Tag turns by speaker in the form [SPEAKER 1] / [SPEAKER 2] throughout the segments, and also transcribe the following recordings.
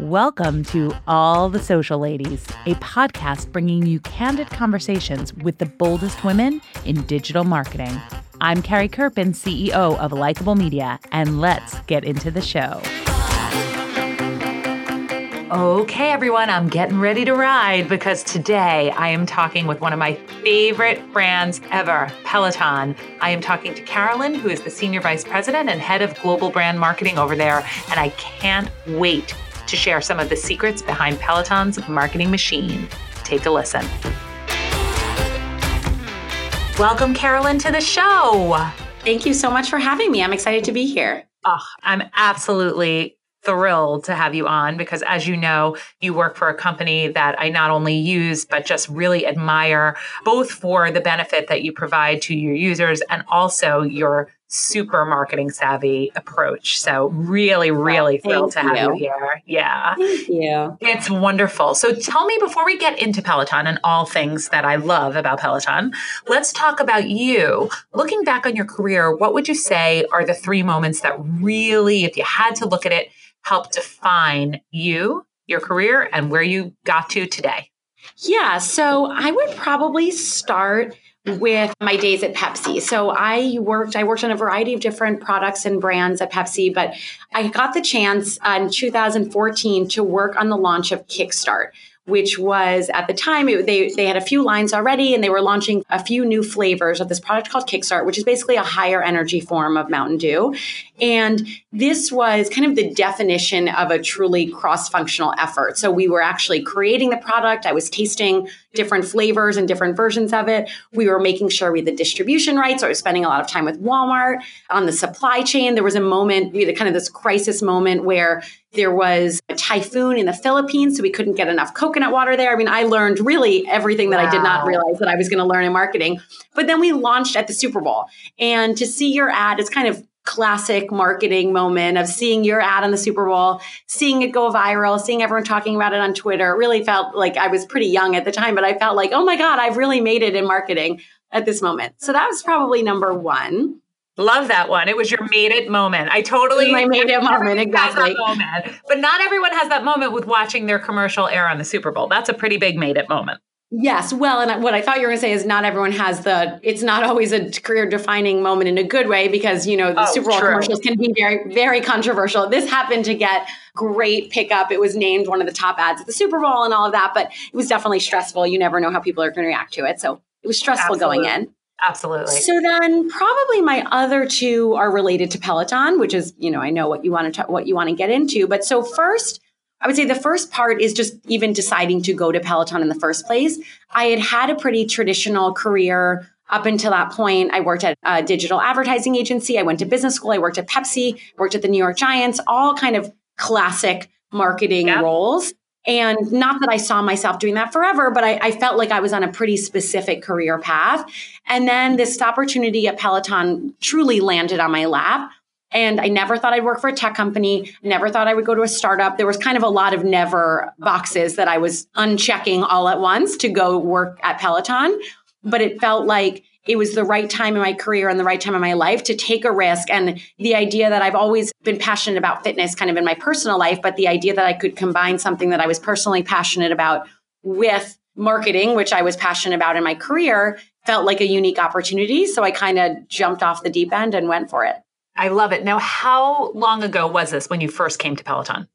[SPEAKER 1] Welcome to All the Social Ladies, a podcast bringing you candid conversations with the boldest women in digital marketing. I'm Carrie Kerpen, CEO of Likeable Media, and let's get into the show. Okay, everyone, I'm getting ready to ride because today I am talking with one of my favorite brands ever, Peloton. I am talking to Carolyn, who is the Senior Vice President and Head of Global Brand Marketing over there, and I can't wait to share some of the secrets behind Peloton's marketing machine. Take a listen. Welcome, Carolyn, to the show.
[SPEAKER 2] Thank you so much for having me. I'm excited to be here.
[SPEAKER 1] Oh, I'm absolutely thrilled to have you on because, as you know, you work for a company that I not only use, but just really admire, both for the benefit that you provide to your users and also your super marketing savvy approach. So, really, really thrilled to have you. you here. Yeah.
[SPEAKER 2] Thank you.
[SPEAKER 1] It's wonderful. So, tell me before we get into Peloton and all things that I love about Peloton, let's talk about you. Looking back on your career, what would you say are the three moments that really, if you had to look at it, help define you, your career, and where you got to today?
[SPEAKER 2] Yeah, so I would probably start with my days at Pepsi. So I worked I worked on a variety of different products and brands at Pepsi, but I got the chance in 2014 to work on the launch of Kickstart, which was at the time it, they they had a few lines already and they were launching a few new flavors of this product called Kickstart, which is basically a higher energy form of Mountain Dew. And this was kind of the definition of a truly cross-functional effort. So we were actually creating the product. I was tasting different flavors and different versions of it. We were making sure we had the distribution rights. So I was spending a lot of time with Walmart on the supply chain. There was a moment, we had kind of this crisis moment where there was a typhoon in the Philippines, so we couldn't get enough coconut water there. I mean, I learned really everything that wow. I did not realize that I was going to learn in marketing. But then we launched at the Super Bowl. And to see your ad, it's kind of classic marketing moment of seeing your ad on the Super Bowl, seeing it go viral, seeing everyone talking about it on Twitter. It really felt like I was pretty young at the time, but I felt like, oh my God, I've really made it in marketing at this moment. So that was probably number one.
[SPEAKER 1] Love that one. It was your made it moment. I totally
[SPEAKER 2] my made it moment exactly.
[SPEAKER 1] Moment. But not everyone has that moment with watching their commercial air on the Super Bowl. That's a pretty big made it moment.
[SPEAKER 2] Yes. Well, and what I thought you were going to say is not everyone has the, it's not always a career defining moment in a good way because, you know, the oh, Super Bowl true. commercials can be very, very controversial. This happened to get great pickup. It was named one of the top ads at the Super Bowl and all of that, but it was definitely stressful. You never know how people are going to react to it. So it was stressful
[SPEAKER 1] Absolutely.
[SPEAKER 2] going in.
[SPEAKER 1] Absolutely.
[SPEAKER 2] So then probably my other two are related to Peloton, which is, you know, I know what you want to, what you want to get into. But so first, I would say the first part is just even deciding to go to Peloton in the first place. I had had a pretty traditional career up until that point. I worked at a digital advertising agency. I went to business school. I worked at Pepsi, worked at the New York Giants, all kind of classic marketing yeah. roles. And not that I saw myself doing that forever, but I, I, felt like I was on a pretty specific career path. And then this opportunity at Peloton truly landed on my lap. And I never thought I'd work for a tech company, never thought I would go to a startup. There was kind of a lot of never boxes that I was unchecking all at once to go work at Peloton. But it felt like it was the right time in my career and the right time in my life to take a risk. And the idea that I've always been passionate about fitness kind of in my personal life, but the idea that I could combine something that I was personally passionate about with marketing, which I was passionate about in my career, felt like a unique opportunity. So I kind of jumped off the deep end and went for it.
[SPEAKER 1] I love it. Now, how long ago was this when you first came to Peloton?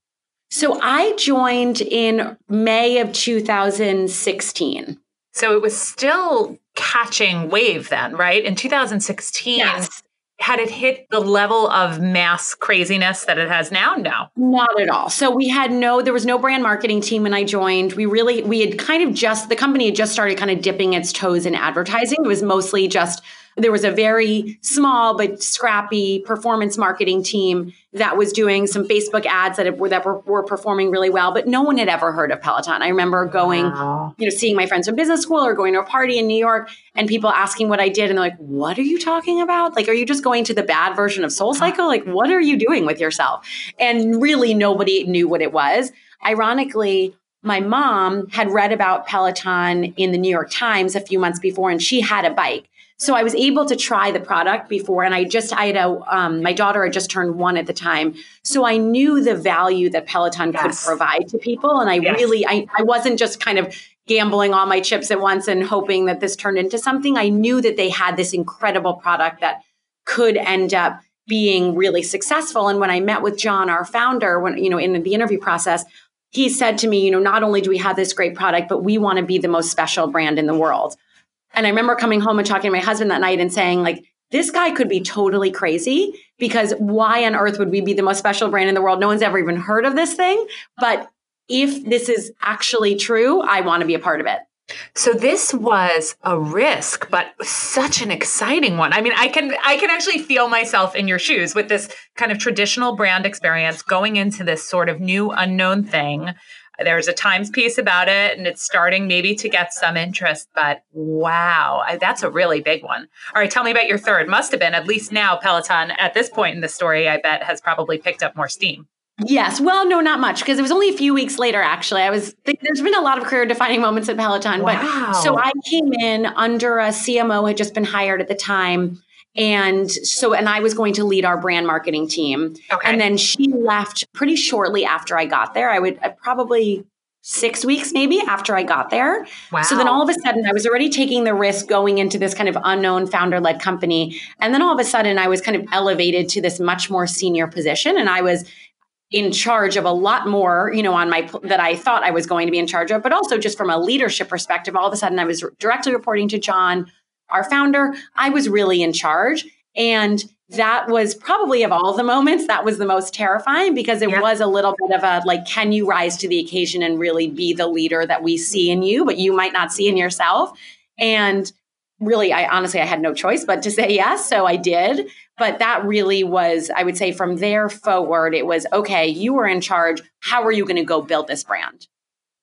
[SPEAKER 2] So I joined in May of 2016.
[SPEAKER 1] So it was still catching wave then, right? In 2016, yes. had it hit the level of mass craziness that it has now? No.
[SPEAKER 2] Not at all. So we had no, there was no brand marketing team when I joined. We really, we had kind of just, the company had just started kind of dipping its toes in advertising. It was mostly just there was a very small but scrappy performance marketing team that was doing some Facebook ads that were that were, were performing really well, but no one had ever heard of Peloton. I remember going, wow. you know, seeing my friends from business school or going to a party in New York and people asking what I did, and they're like, "What are you talking about? Like, are you just going to the bad version of Soul Cycle? Like, what are you doing with yourself?" And really, nobody knew what it was. Ironically, my mom had read about Peloton in the New York Times a few months before, and she had a bike. So I was able to try the product before, and I just I had a um, my daughter had just turned one at the time, so I knew the value that Peloton yes. could provide to people, and I yes. really I I wasn't just kind of gambling all my chips at once and hoping that this turned into something. I knew that they had this incredible product that could end up being really successful. And when I met with John, our founder, when you know in the interview process, he said to me, you know, not only do we have this great product, but we want to be the most special brand in the world. And I remember coming home and talking to my husband that night and saying, like, this guy could be totally crazy because why on earth would we be the most special brand in the world? No one's ever even heard of this thing. But if this is actually true, I want to be a part of it.
[SPEAKER 1] So this was a risk, but such an exciting one. I mean, I can I can actually feel myself in your shoes with this kind of traditional brand experience going into this sort of new unknown thing. There's a Times piece about it, and it's starting maybe to get some interest. But wow, that's a really big one. All right, tell me about your third. Must have been at least now Peloton at this point in the story. I bet has probably picked up more steam.
[SPEAKER 2] Yes. Well, no, not much because it was only a few weeks later, actually. I was, there's been a lot of career defining moments at Peloton. Wow. But so I came in under a CMO had just been hired at the time. And so, and I was going to lead our brand marketing team. Okay. And then she left pretty shortly after I got there. I would I probably six weeks maybe after I got there. Wow. So then all of a sudden I was already taking the risk going into this kind of unknown founder led company. And then all of a sudden I was kind of elevated to this much more senior position. And I was in charge of a lot more, you know, on my that I thought I was going to be in charge of, but also just from a leadership perspective, all of a sudden I was directly reporting to John, our founder. I was really in charge. And that was probably of all the moments, that was the most terrifying because it yeah. was a little bit of a like, can you rise to the occasion and really be the leader that we see in you, but you might not see in yourself? And really, I honestly, I had no choice but to say yes. So I did. But that really was, I would say, from there forward, it was okay, you were in charge. How are you going to go build this brand?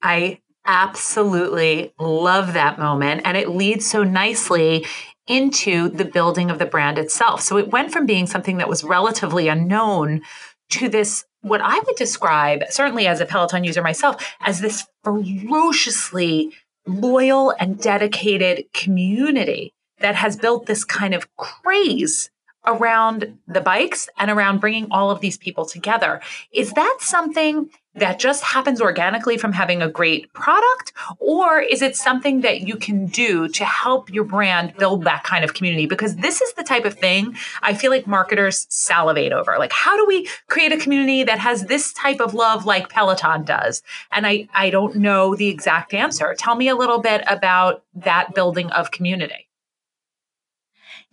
[SPEAKER 1] I absolutely love that moment. And it leads so nicely into the building of the brand itself. So it went from being something that was relatively unknown to this, what I would describe, certainly as a Peloton user myself, as this ferociously loyal and dedicated community that has built this kind of craze around the bikes and around bringing all of these people together. Is that something that just happens organically from having a great product? Or is it something that you can do to help your brand build that kind of community? Because this is the type of thing I feel like marketers salivate over. Like, how do we create a community that has this type of love like Peloton does? And I, I don't know the exact answer. Tell me a little bit about that building of community.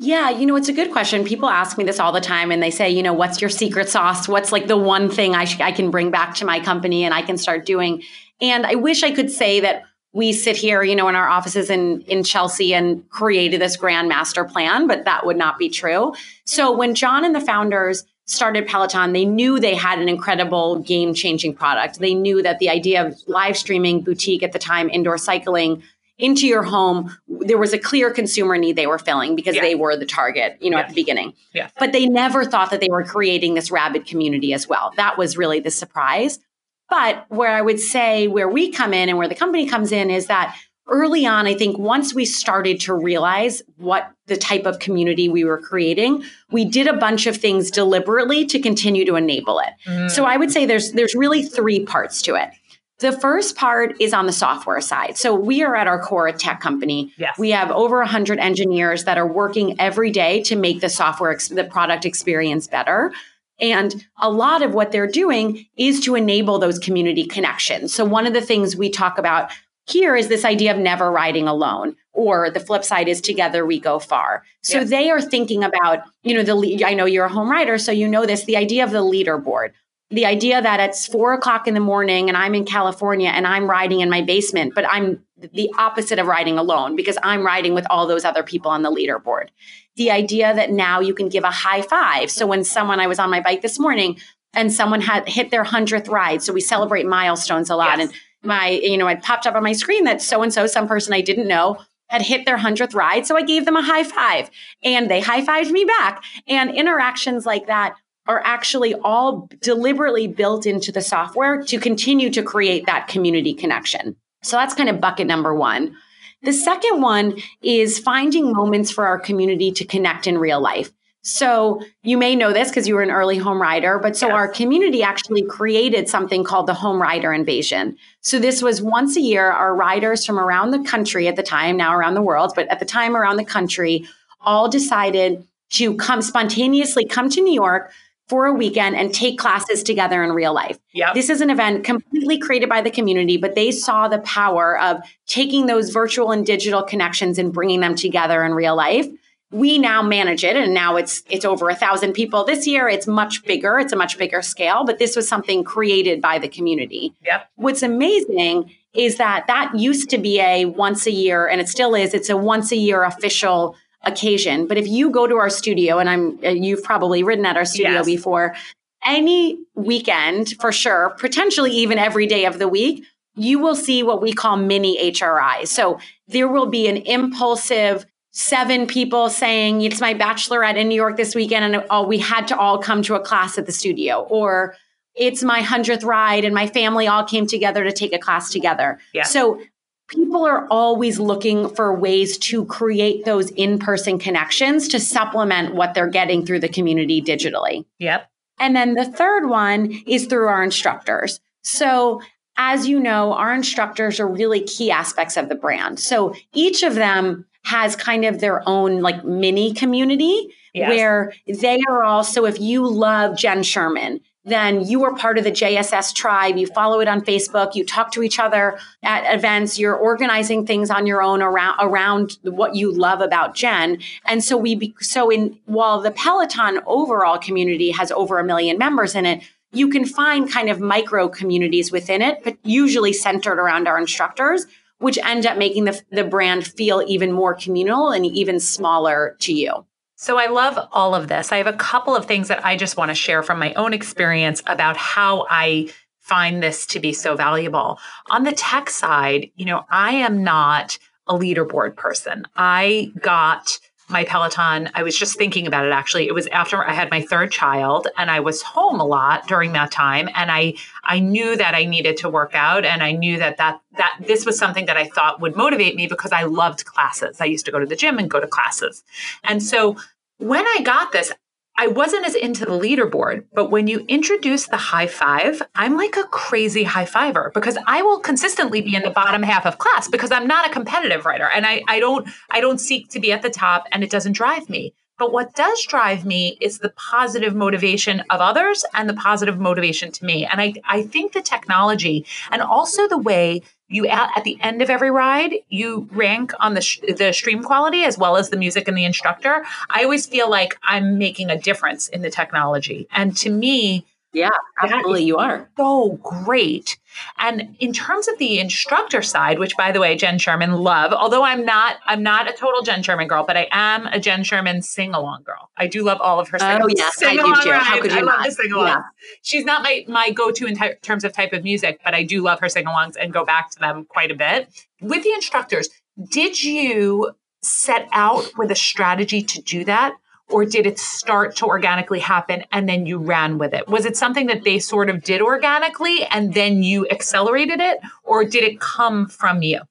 [SPEAKER 2] Yeah, you know, it's a good question. People ask me this all the time and they say, you know, what's your secret sauce? What's like the one thing I, sh- I can bring back to my company and I can start doing? And I wish I could say that we sit here, you know, in our offices in, in Chelsea and created this grand master plan, but that would not be true. So when John and the founders started Peloton, they knew they had an incredible game changing product. They knew that the idea of live streaming boutique at the time, indoor cycling, into your home, there was a clear consumer need they were filling because yeah. they were the target, you know, at the beginning.
[SPEAKER 1] Yeah.
[SPEAKER 2] But they never thought that they were creating this rabid community as well. That was really the surprise. But where I would say where we come in and where the company comes in is that early on, I think once we started to realize what the type of community we were creating, we did a bunch of things deliberately to continue to enable it. Mm. So I would say there's there's really three parts to it. The first part is on the software side. So we are at our core a tech company.
[SPEAKER 1] Yes.
[SPEAKER 2] We have over 100 engineers that are working every day to make the software, the product experience better. And a lot of what they're doing is to enable those community connections. So one of the things we talk about here is this idea of never riding alone or the flip side is together we go far so yes. they are thinking about you know the i know you're a home rider so you know this the idea of the leaderboard the idea that it's four o'clock in the morning and I'm in California and I'm riding in my basement, but I'm the opposite of riding alone because I'm riding with all those other people on the leaderboard. The idea that now you can give a high five. So when someone, I was on my bike this morning and someone had hit their hundredth ride. So we celebrate milestones a lot. Yes. And my, you know, it popped up on my screen that so and so, some person I didn't know, had hit their 100th ride. So I gave them a high five and they high fived me back. And interactions like that are actually all deliberately built into the software to continue to create that community connection. So that's kind of bucket number one. The second one is finding moments for our community to connect in real life. So you may know this because you were an early home rider, but so yes. our community actually created something called the home rider invasion. So this was once a year, our riders from around the country at the time, now around the world, but at the time around the country, all decided to come spontaneously come to New York for a weekend and take classes together in real life.
[SPEAKER 1] Yep.
[SPEAKER 2] This is an event completely created by the community, but they saw the power of taking those virtual and digital connections and bringing them together in real life. We now manage it and now it's it's over a thousand people this year. It's much bigger. It's a much bigger scale but this was something created by the community.
[SPEAKER 1] Yep.
[SPEAKER 2] What's amazing is that that used to be a once a year and it still is it's a once a year official occasion but if you go to our studio and i'm uh, you've probably ridden at our studio yes. before any weekend for sure potentially even every day of the week you will see what we call mini hri so there will be an impulsive seven people saying it's my bachelorette in New York this weekend and oh, we had to all come to a class at the studio or it's my 100th ride and my family all came together to take a class together.
[SPEAKER 1] Yeah.
[SPEAKER 2] So people are always looking for ways to create those in-person connections to supplement what they're getting through the community digitally.
[SPEAKER 1] Yep.
[SPEAKER 2] And then the third one is through our instructors. So as you know, our instructors are really key aspects of the brand. So each of them has kind of their own like mini community yes. where they are also, if you love Jenn Sherman, then you are part of the JSS tribe. You follow it on Facebook. You talk to each other at events. You're organizing things on your own around around what you love about Jenn. And so we be, so in while the Peloton overall community has over a million members in it, you can find kind of micro communities within it, but usually centered around our instructors which end up making the, the brand feel even more communal and even smaller to you.
[SPEAKER 1] So I love all of this. I have a couple of things that I just want to share from my own experience about how I find this to be so valuable. On the tech side, you know, I am not a leaderboard person. I got my Peloton. I was just thinking about it actually. It was after I had my third child and I was home a lot during that time and I I knew that I needed to work out and I knew that that that this was something that I thought would motivate me because I loved classes. I used to go to the gym and go to classes. And so when I got this, I wasn't as into the leaderboard, but when you introduce the high five, I'm like a crazy high fiver because I will consistently be in the bottom half of class because I'm not a competitive writer and I, I don't I don't seek to be at the top and it doesn't drive me. But what does drive me is the positive motivation of others and the positive motivation to me. And I, I think the technology and also the way you at, at the end of every ride you rank on the sh- the stream quality as well as the music and the instructor. I always feel like i'm making a difference in the technology. And to me
[SPEAKER 2] yeah, absolutely, you are.
[SPEAKER 1] So great. And in terms of the instructor side, which by the way, Jenn Sherman love, although I'm not, I'm not a total Jenn Sherman girl, but I am a Jenn Sherman sing along girl. I do love all of her
[SPEAKER 2] sing. Oh yes, I do too. How could you I not?
[SPEAKER 1] love the sing along. Yeah. She's not my my go to in t- terms of type of music, but I do love her sing alongs and go back to them quite a bit. With the instructors, did you set out with a strategy to do that? Or did it start to organically happen and then you ran with it? Was it something that they sort of did organically and then you accelerated it, or did it come from you?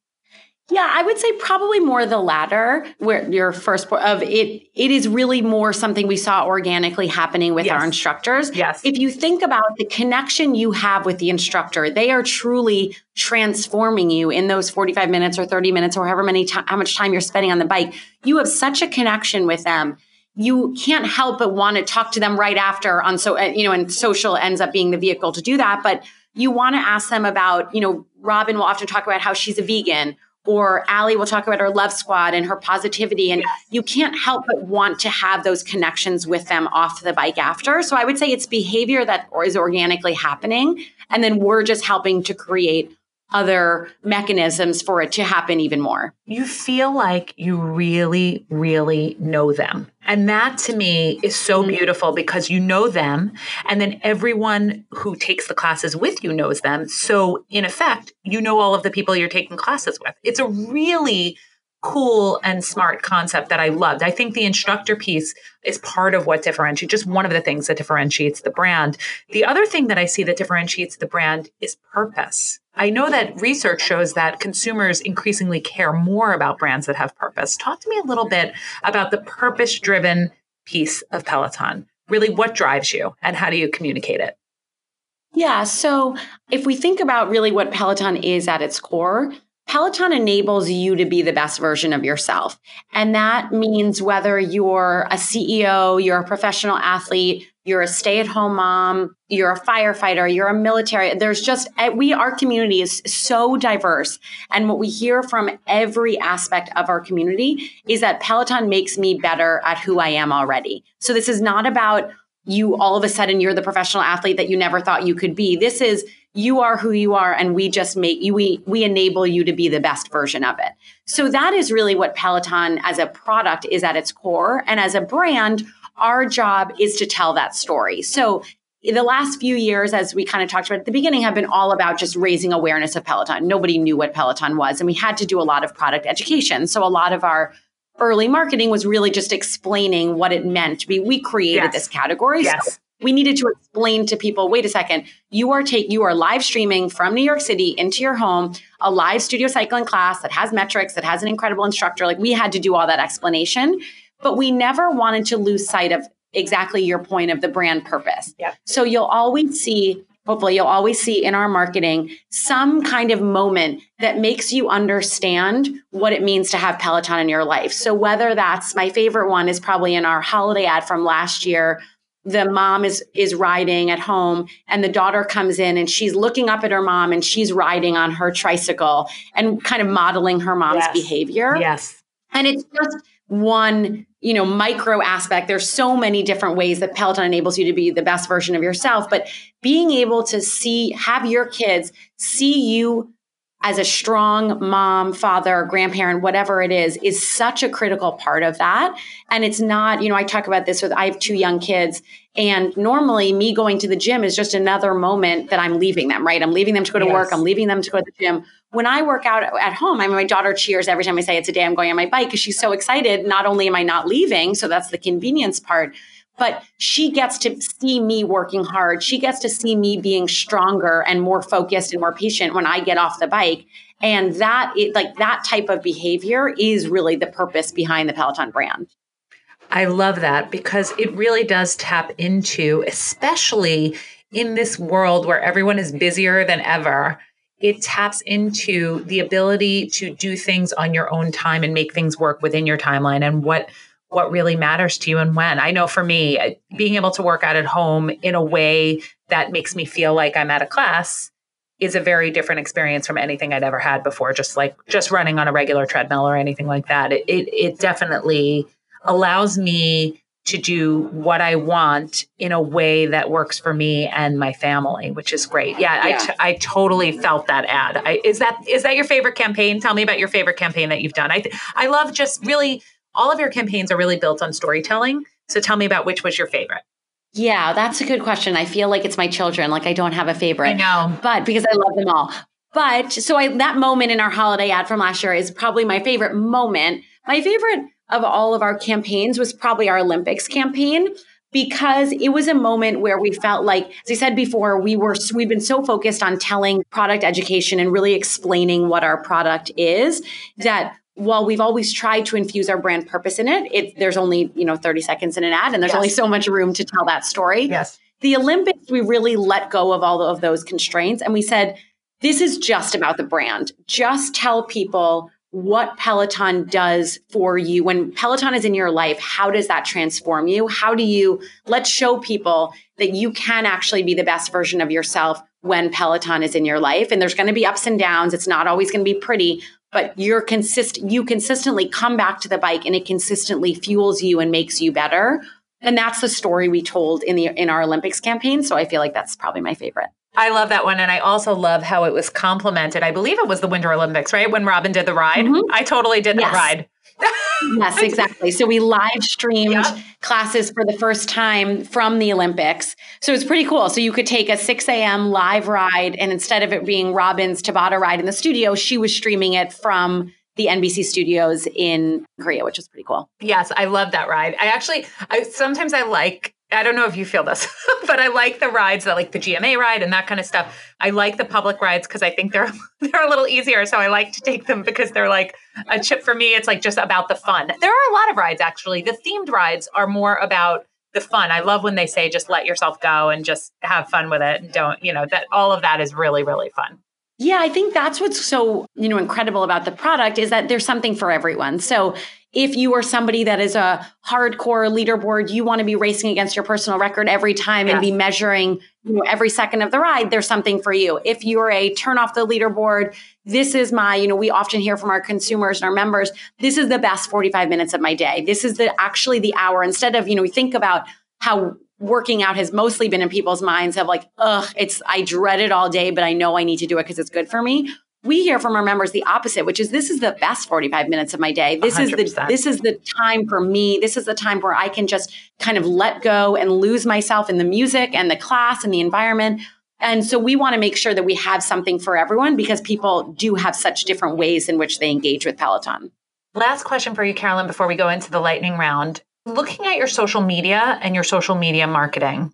[SPEAKER 2] Yeah, I would say probably more the latter, where your first of it, it is really more something we saw organically happening with yes. our instructors.
[SPEAKER 1] Yes.
[SPEAKER 2] If you think about the connection you have with the instructor, they are truly transforming you in those 45 minutes or 30 minutes or however many how much time you're spending on the bike. You have such a connection with them you can't help but want to talk to them right after on so uh, you know and social ends up being the vehicle to do that but you want to ask them about you know robin will often talk about how she's a vegan or Ally will talk about her love squad and her positivity. And you can't help but want to have those connections with them off the bike after. So I would say it's behavior that is organically happening. And then we're just helping to create other mechanisms for it to happen even more.
[SPEAKER 1] You feel like you really, really know them. And that to me is so mm-hmm. beautiful because you know them. And then everyone who takes the classes with you knows them. So, in effect, you know all of the people you're taking classes with. It's a really cool and smart concept that I loved. I think the instructor piece is part of what differentiates, just one of the things that differentiates the brand. The other thing that I see that differentiates the brand is purpose. I know that research shows that consumers increasingly care more about brands that have purpose. Talk to me a little bit about the purpose driven piece of Peloton. Really, what drives you and how do you communicate it?
[SPEAKER 2] Yeah. So if we think about really what Peloton is at its core, Peloton enables you to be the best version of yourself. And that means whether you're a CEO, you're a professional athlete, you're a stay at home mom, you're a firefighter, you're a military. There's just, eh, we, our community is so diverse. And what we hear from every aspect of our community is that Peloton makes me better at who I am already. So this is not about you all of a sudden you're the professional athlete that you never thought you could be. This is you are who you are and we just make you we we enable you to be the best version of it. So that is really what Peloton as a product is at its core and as a brand our job is to tell that story. So the last few years, as we kind of talked about at the beginning, have been all about just raising awareness of Peloton. Nobody knew what Peloton was, and we had to do a lot of product education. So a lot of our early marketing was really just explaining what it meant to be. We created yes. this category.
[SPEAKER 1] Yes.
[SPEAKER 2] So we needed to explain to people, wait a second, you are take you are live streaming from New York City into your home, a live studio cycling class that has metrics, that has an incredible instructor. Like we had to do all that explanation, but we never wanted to lose sight of exactly your point of the brand purpose.
[SPEAKER 1] Yeah.
[SPEAKER 2] So you'll always see hopefully you'll always see in our marketing some kind of moment that makes you understand what it means to have Peloton in your life. So whether that's my favorite one is probably in our holiday ad from last year the mom is is riding at home and the daughter comes in and she's looking up at her mom and she's riding on her tricycle and kind of modeling her mom's
[SPEAKER 1] yes.
[SPEAKER 2] behavior.
[SPEAKER 1] Yes.
[SPEAKER 2] And it's just one, you know, micro aspect. There's so many different ways that Peloton enables you to be the best version of yourself, but being able to see have your kids see you as a strong mom, father, grandparent, whatever it is, is such a critical part of that. And it's not, you know, I talk about this with, I have two young kids and normally me going to the gym is just another moment that I'm leaving them, right? I'm leaving them to go to yes. work. I'm leaving them to go to the gym. When I work out at home, I mean, my daughter cheers every time I say it's a day I'm going on my bike because she's so excited. Not only am I not leaving, so that's the convenience part, but she gets to see me working hard. She gets to see me being stronger and more focused and more patient when I get off the bike. And that it, like that type of behavior is really the purpose behind the Peloton brand.
[SPEAKER 1] I love that because it really does tap into, especially in this world where everyone is busier than ever, it taps into the ability to do things on your own time and make things work within your timeline and what what really matters to you and when. I know for me, uh, being able to work out at home in a way that makes me feel like I'm at a class is a very different experience from anything I'd ever had before, just like just running on a regular treadmill or anything like that. It, it, it definitely allows me to do what I want in a way that works for me and my family, which is great. Yeah, yeah. I, t- I totally felt that ad. I, is that is that your favorite campaign? Tell me about your favorite campaign that you've done. I th- I love just really all of your campaigns are really built on storytelling. So tell me about which was your favorite.
[SPEAKER 2] Yeah, that's a good question. I feel like it's my children. Like I don't have a favorite. I
[SPEAKER 1] know.
[SPEAKER 2] But because I love them all. But so I, that moment in our holiday ad from last year is probably my favorite moment. My favorite of all of our campaigns was probably our Olympics campaign because it was a moment where we felt like as i said before we were we've been so focused on telling product education and really explaining what our product is that while we've always tried to infuse our brand purpose in it, it there's only, you know, 30 seconds in an ad and there's yes. only so much room to tell that story.
[SPEAKER 1] Yes.
[SPEAKER 2] The Olympics, we really let go of all of those constraints and we said, this is just about the brand. Just tell people what Peloton does for you. When Peloton is in your life, how does that transform you? How do you let's show people that you can actually be the best version of yourself when Peloton is in your life? And there's going to be ups and downs. It's not always going to be pretty, but you're consistent you consistently come back to the bike and it consistently fuels you and makes you better and that's the story we told in the in our olympics campaign so i feel like that's probably my favorite
[SPEAKER 1] I love that one. And I also love how it was complemented. I believe it was the Winter Olympics, right? When Robin did the ride. Mm-hmm. I totally did yes. the ride.
[SPEAKER 2] Yes, exactly. So we live streamed yep. classes for the first time from the Olympics. So it's pretty cool. So you could take a 6 a.m. live ride, and instead of it being Robin's Tabata ride in the studio, she was streaming it from the NBC studios in Korea, which is pretty cool.
[SPEAKER 1] Yes, I love that ride. I actually, I sometimes I like. I don't know if you feel this, but I like the rides that like the GMA ride and that kind of stuff. I like the public rides because I think they're they're a little easier. So I like to take them because they're like a chip for me. It's like just about the fun. There are a lot of rides actually. The themed rides are more about the fun. I love when they say just let yourself go and just have fun with it. And don't, you know, that all of that is really, really fun.
[SPEAKER 2] Yeah, I think that's what's so, you know, incredible about the product is that there's something for everyone. So if you are somebody that is a hardcore leaderboard, you want to be racing against your personal record every time yeah. and be measuring you know, every second of the ride, there's something for you. If you're a turn off the leaderboard, this is my, you know, we often hear from our consumers and our members, this is the best 45 minutes of my day. This is the actually the hour. Instead of, you know, we think about how working out has mostly been in people's minds of like, ugh, it's I dread it all day, but I know I need to do it because it's good for me. We hear from our members the opposite, which is this is the best 45 minutes of my day. This 100%. is the this is the time for me. This is the time where I can just kind of let go and lose myself in the music and the class and the environment. And so we want to make sure that we have something for everyone because people do have such different ways in which they engage with Peloton.
[SPEAKER 1] Last question for you, Carolyn, before we go into the lightning round. Looking at your social media and your social media marketing,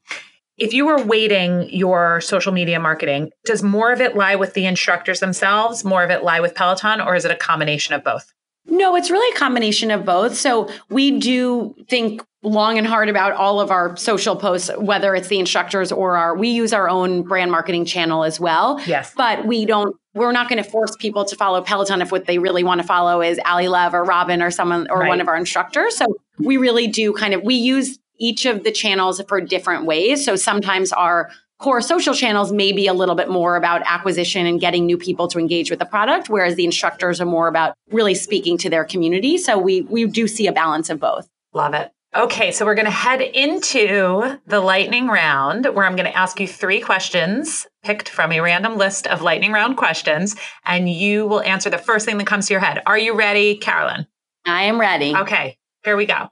[SPEAKER 1] if you were weighting your social media marketing, does more of it lie with the instructors themselves, more of it lie with Peloton, or is it a combination of both?
[SPEAKER 2] No, it's really a combination of both. So we do think long and hard about all of our social posts, whether it's the instructors or our, we use our own brand marketing channel as well.
[SPEAKER 1] Yes.
[SPEAKER 2] But we don't, we're not going to force people to follow Peloton if what they really want to follow is Ally Love or Robin or someone or right. one of our instructors. So we really do kind of, we use each of the channels for different ways. So sometimes our core social channels may be a little bit more about acquisition and getting new people to engage with the product, whereas the instructors are more about really speaking to their community. So we we do see a balance of both.
[SPEAKER 1] Love it. Okay, so we're going to head into the lightning round where I'm going to ask you three questions picked from a random list of lightning round questions, and you will answer the first thing that comes to your head. Are you ready, Carolyn?
[SPEAKER 2] I am ready.
[SPEAKER 1] Okay, here we go.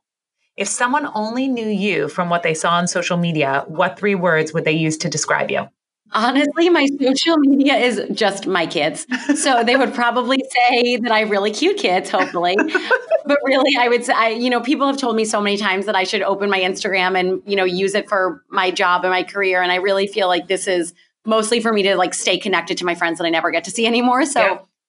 [SPEAKER 1] If someone only knew you from what they saw on social media, what three words would they use to describe you?
[SPEAKER 2] Honestly, my social media is just my kids. So they would probably say that I have really cute kids, hopefully. but really, I would say, I, you know, people have told me so many times that I should open my Instagram and, you know, use it for my job and my career. And I really feel like this is mostly for me to like stay connected to my friends that I never get to see anymore. So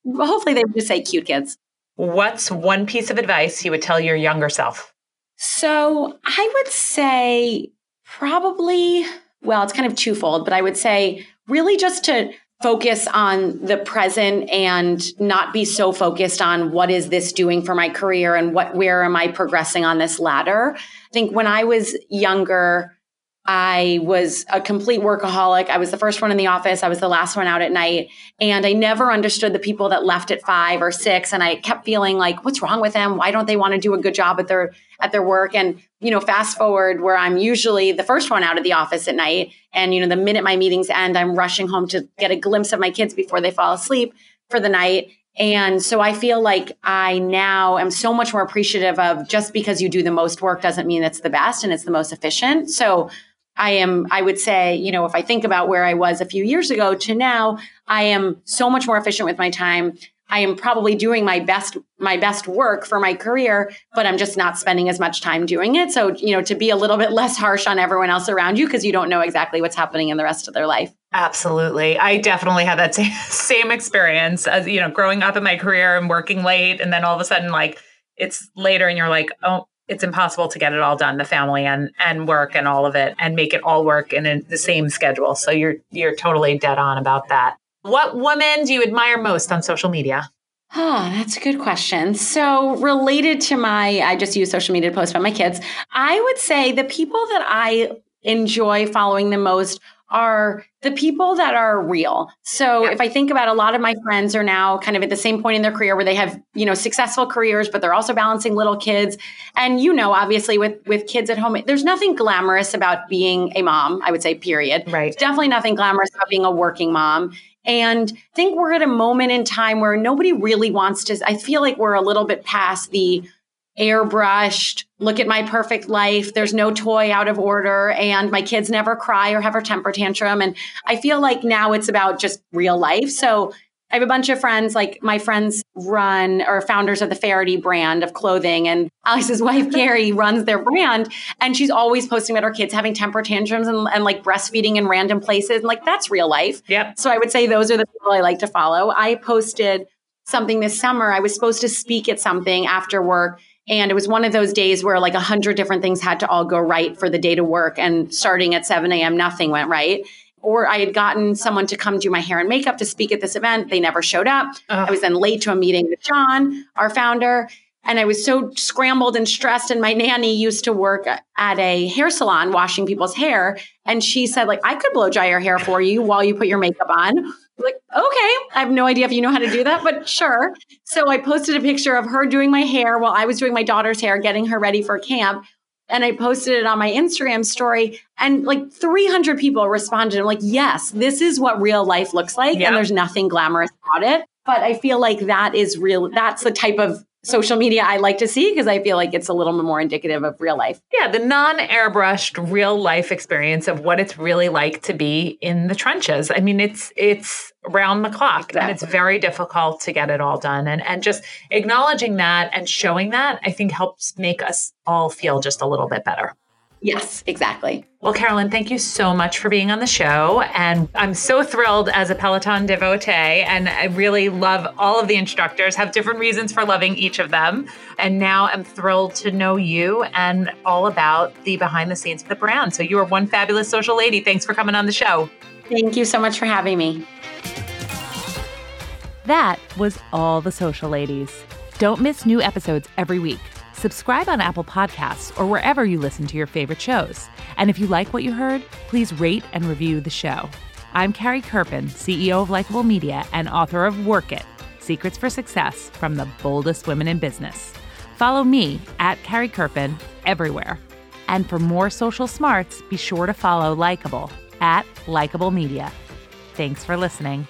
[SPEAKER 2] yeah. hopefully they would just say cute kids.
[SPEAKER 1] What's one piece of advice you would tell your younger self?
[SPEAKER 2] So I would say probably, well, it's kind of twofold, but I would say really just to focus on the present and not be so focused on what is this doing for my career and what where am I progressing on this ladder. I think when I was younger, I was a complete workaholic. I was the first one in the office. I was the last one out at night. And I never understood the people that left at five or six. And I kept feeling like, what's wrong with them? Why don't they want to do a good job at their at their work? And, you know, fast forward where I'm usually the first one out of the office at night. And, you know, the minute my meetings end, I'm rushing home to get a glimpse of my kids before they fall asleep for the night. And so I feel like I now am so much more appreciative of just because you do the most work doesn't mean it's the best and it's the most efficient. So I am, I would say, you know, if I think about where I was a few years ago to now, I am so much more efficient with my time. I am probably doing my best, my best work for my career, but I'm just not spending as much time doing it. So, you know, to be a little bit less harsh on everyone else around you because you don't know exactly what's happening in the rest of their life.
[SPEAKER 1] Absolutely. I definitely had that same, experience as, you know, growing up in my career and working late. And then all of a sudden, like, it's later and you're like, oh, it's impossible to get it all done the family and and work and all of it and make it all work in a, the same schedule so you're you're totally dead on about that what woman do you admire most on social media
[SPEAKER 2] Oh, that's a good question. So, related to my, I just use social media to post about my kids. I would say the people that I enjoy following the most are the people that are real. So if I think about a lot of my friends are now kind of at the same point in their career where they have, you know, successful careers, but they're also balancing little kids. And you know, obviously with with kids at home, there's nothing glamorous about being a mom, I would say, period.
[SPEAKER 1] Right.
[SPEAKER 2] definitely nothing glamorous about being a working mom. And I think we're at a moment in time where nobody really wants to, I feel like we're a little bit past the airbrushed, look at my perfect life. There's no toy out of order, and my kids never cry or have a temper tantrum. And I feel like now it's about just real life. So I have a bunch of friends, like my friends run or founders of the Faherty brand of clothing. And Alex's wife, Carrie, runs their brand. And she's always posting about her kids having temper tantrums and, and like breastfeeding in random places. And like, that's real life.
[SPEAKER 1] Yep.
[SPEAKER 2] So I would say those are the people I like to follow. I posted something this summer. I was supposed to speak at something after work. And it was one of those days where like a hundred different things had to all go right for the day to work. And starting at 7 a.m., nothing went right. Or I had gotten someone to come do my hair and makeup to speak at this event. They never showed up. I was then late to a meeting with John, our founder. And I was so scrambled and stressed. And my nanny used to work at a hair salon washing people's hair. And she said, like, I could blow dry your hair for you while you put your makeup on like, okay, I have no idea if you know how to do that, but sure. So I posted a picture of her doing my hair while I was doing my daughter's hair, getting her ready for camp. And I posted it on my Instagram story, and like 300 people responded. I'm like, yes, this is what real life looks like.
[SPEAKER 1] Yep.
[SPEAKER 2] And there's nothing glamorous about it. But I feel like that is real. That's the type of social media I like to see because I feel like it's a little bit more indicative of real life.
[SPEAKER 1] Yeah, the non airbrushed real life experience of what it's really like to be in the trenches. I mean, it's it's round the clock exactly. and it's very difficult to get it all done. And and just acknowledging that and showing that, I think helps make us all feel just a little bit better.
[SPEAKER 2] Yes, exactly.
[SPEAKER 1] Well, Carolyn, thank you so much for being on the show. And I'm so thrilled as a Peloton devotee. And I really love all of the instructors, have different reasons for loving each of them. And now I'm thrilled to know you and all about the behind the scenes of the brand. So you are one fabulous social lady. Thanks for coming on the show.
[SPEAKER 2] Thank you so much for having me.
[SPEAKER 3] That was all the social ladies. Don't miss new episodes every week. Subscribe on Apple Podcasts or wherever you listen to your favorite shows. And if you like what you heard, please rate and review the show. I'm Carrie Kerpen, CEO of Likeable Media and author of Work It Secrets for Success from the Boldest Women in Business. Follow me at Carrie Kerpen everywhere. And for more social smarts, be sure to follow Likeable at Likeable Media. Thanks for listening.